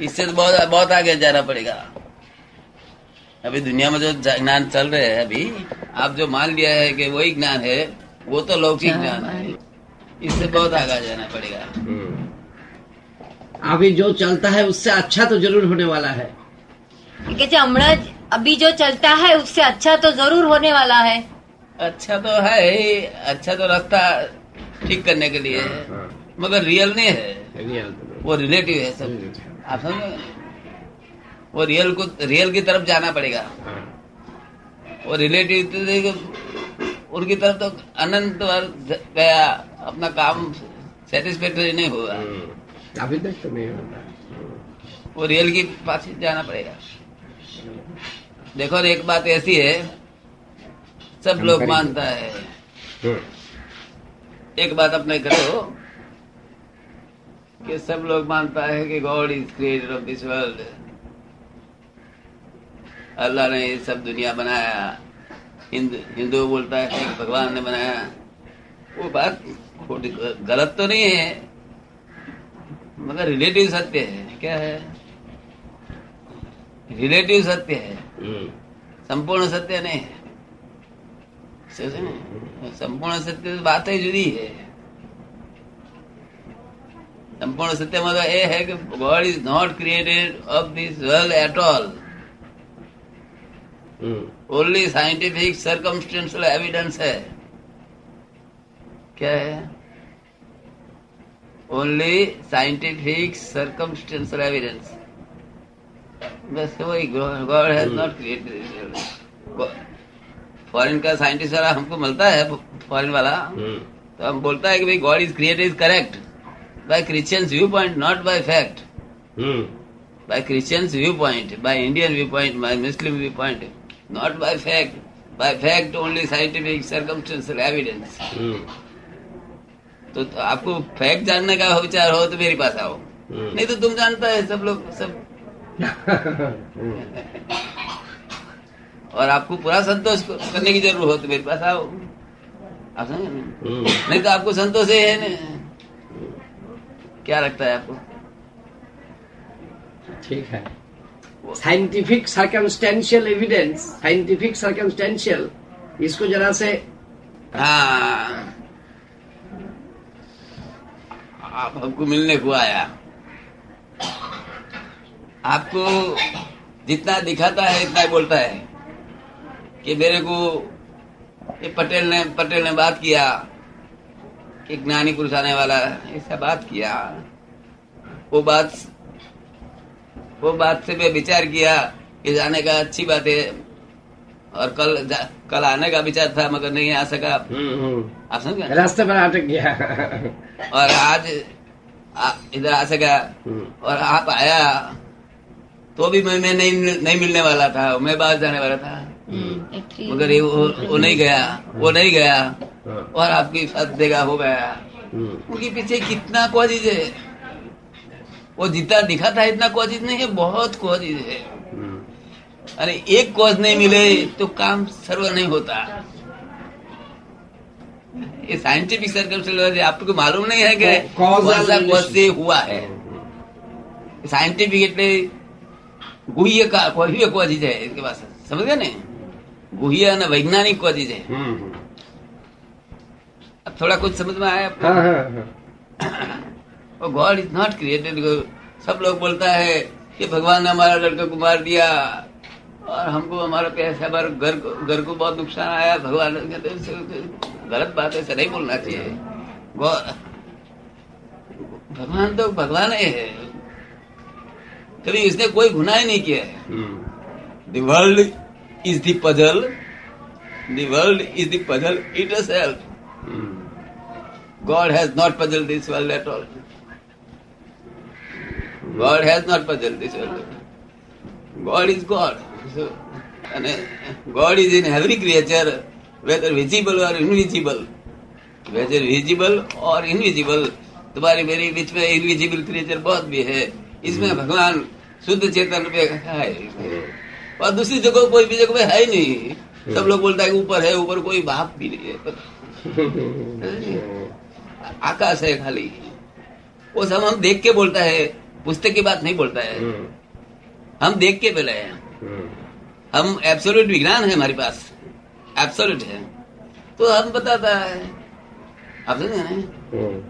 इससे तो बहुत बहुत आगे जाना पड़ेगा। अभी दुनिया में जो ज्ञान चल रहे है अभी आप जो मान लिया है कि वही ज्ञान है वो तो लौकिक हाँ, ज्ञान है। हाँ। इससे बहुत आगे जाना पड़ेगा। अभी जो चलता है उससे अच्छा तो ज़रूर होने वाला है। हमारा अभी जो चलता है उससे अच्छा तो ज़रूर होने वाला है। अच्छा तो है अच्छा तो रास्ता ठीक करने के लिए मगर रियल नहीं है। रियल वो रिलेटिव है सब। आप समझे वो रियल को रियल की तरफ़ जाना पड़ेगा। वो रिलेटिव तो उनकी तरफ़ तो अनंत बार गया अपना काम सेटिस्फैक्टरी नहीं होगा। अभी तक तो नहीं होता वो रियल की पास जाना पड़ेगा। देखो एक बात ऐसी है सब लोग मानता है। एक बात अपने करो कि सब लोग मानता है कि God is creator of this world Allah ने ये सब दुनिया बनाया। हिंदू हिंदू बोलता है कि भगवान ने बनाया। वो बात खोटी गलत तो नहीं है। मगर रिलेटिव सत्य है। क्या है? रिलेटिव सत्य है। संपूर्ण सत्य नहीं है। संपूर्ण सत्य तो बात ही जुदी है। संपूर्ण सत्य मतलब ये है कि God is not created of this world at all only scientific circumstantial evidence है क्या है ओनली साइंटिफिक सर्कमस्टेंशियल एविडेंस बस वही God has not created foreign का साइंटिस्ट वाला हमको मिलता है फॉरेन वाला तो हम बोलता है कि भाई God is created is correct by Christian view point not by fact by Christian's viewpoint, by Indian viewpoint, by Muslim viewpoint, not by fact. By fact only scientific circumstantial evidence. तो, तो आपको फैक्ट जानने का विचार हो तो मेरे पास आओ नहीं तो तुम जानता है सब लोग सब और आपको पूरा संतोष करने की ज़रूरत हो तो मेरे पास आओ आप समझे? नहीं तो आपको संतोष ही है ना क्या लगता है आपको? ठीक है। Scientific circumstantial evidence scientific circumstantial इसको जरा से हाँ आप हमको मिलने को आया। आपको जितना दिखाता है इतना ही बोलता है। कि मेरे को ये पटेल ने पटेल ने बात किया। एक ज्ञानी पुरुष आने वाला ऐसा बात किया। वो बात वो बात से मैं विचार किया कि जाने का अच्छी बात है। और कल कल आने का विचार था मगर नहीं आ सका। हम्म, हम्म। आप समझ रास्ते पर अटक गया। और आज इधर आ सका। हम्म। और आप आया तो भी मैं नहीं नहीं मिलने वाला था। मैं बाहर जाने वाला था। मगर ये वो, वो नहीं गया वो नहीं गया और आपकी साथ देगा हो गया उनके पीछे कितना कॉजिज है वो जितना दिखा था इतना कॉजिज नहीं है बहुत कॉजिज है अरे एक कॉज नहीं मिले तो काम सर्व नहीं होता ये साइंटिफिक सर्कल आपको मालूम नहीं है कि Causal कौन सा relation. कॉज से हुआ है साइंटिफिक એટલે ગુહ્ય કા કોઈ કોજીજ है इनके पास समझ गए ने गुह्य અને वैज्ञानिक कोजिज है। अब थोड़ा कुछ समझ में आया? आपको? हाँ हाँ। हाँ गॉड इज़ नॉट क्रिएटेड सब लोग बोलता है कि भगवान ने हमारा लड़का को मार दिया और हमको हमारा पैसा हमारे घर को घर को बहुत नुकसान आया। भगवान गलत बात है ऐसा नहीं बोलना चाहिए। भगवान तो भगवान ही है। कभी इसने कोई गुनाह ही नहीं किया है। The world is the puzzle. The world is the puzzle itself. God has not puzzled this world at all. God has not puzzled this world. God is God. So, and God is in every creature, whether visible or invisible. Whether visible or invisible. तुम्हारी मेरी बीच में invisible creature बहुत भी है इसमें भगवान शुद्ध चेतन पे है और दूसरी जगह कोई भी जगह पे है ही नहीं। सब लोग बोलता है ऊपर है ऊपर कोई बाप भी नहीं है। आकाश है खाली। वो सब हम देख के बोलता है पुस्तक की बात नहीं बोलता है। हम्म, हम देख के बोले हैं। हम्म, हम एब्सोल्यूट विज्ञान है हमारे पास। एब्सोल्यूट है। तो हम बताता है। आप समझे ना हम्म,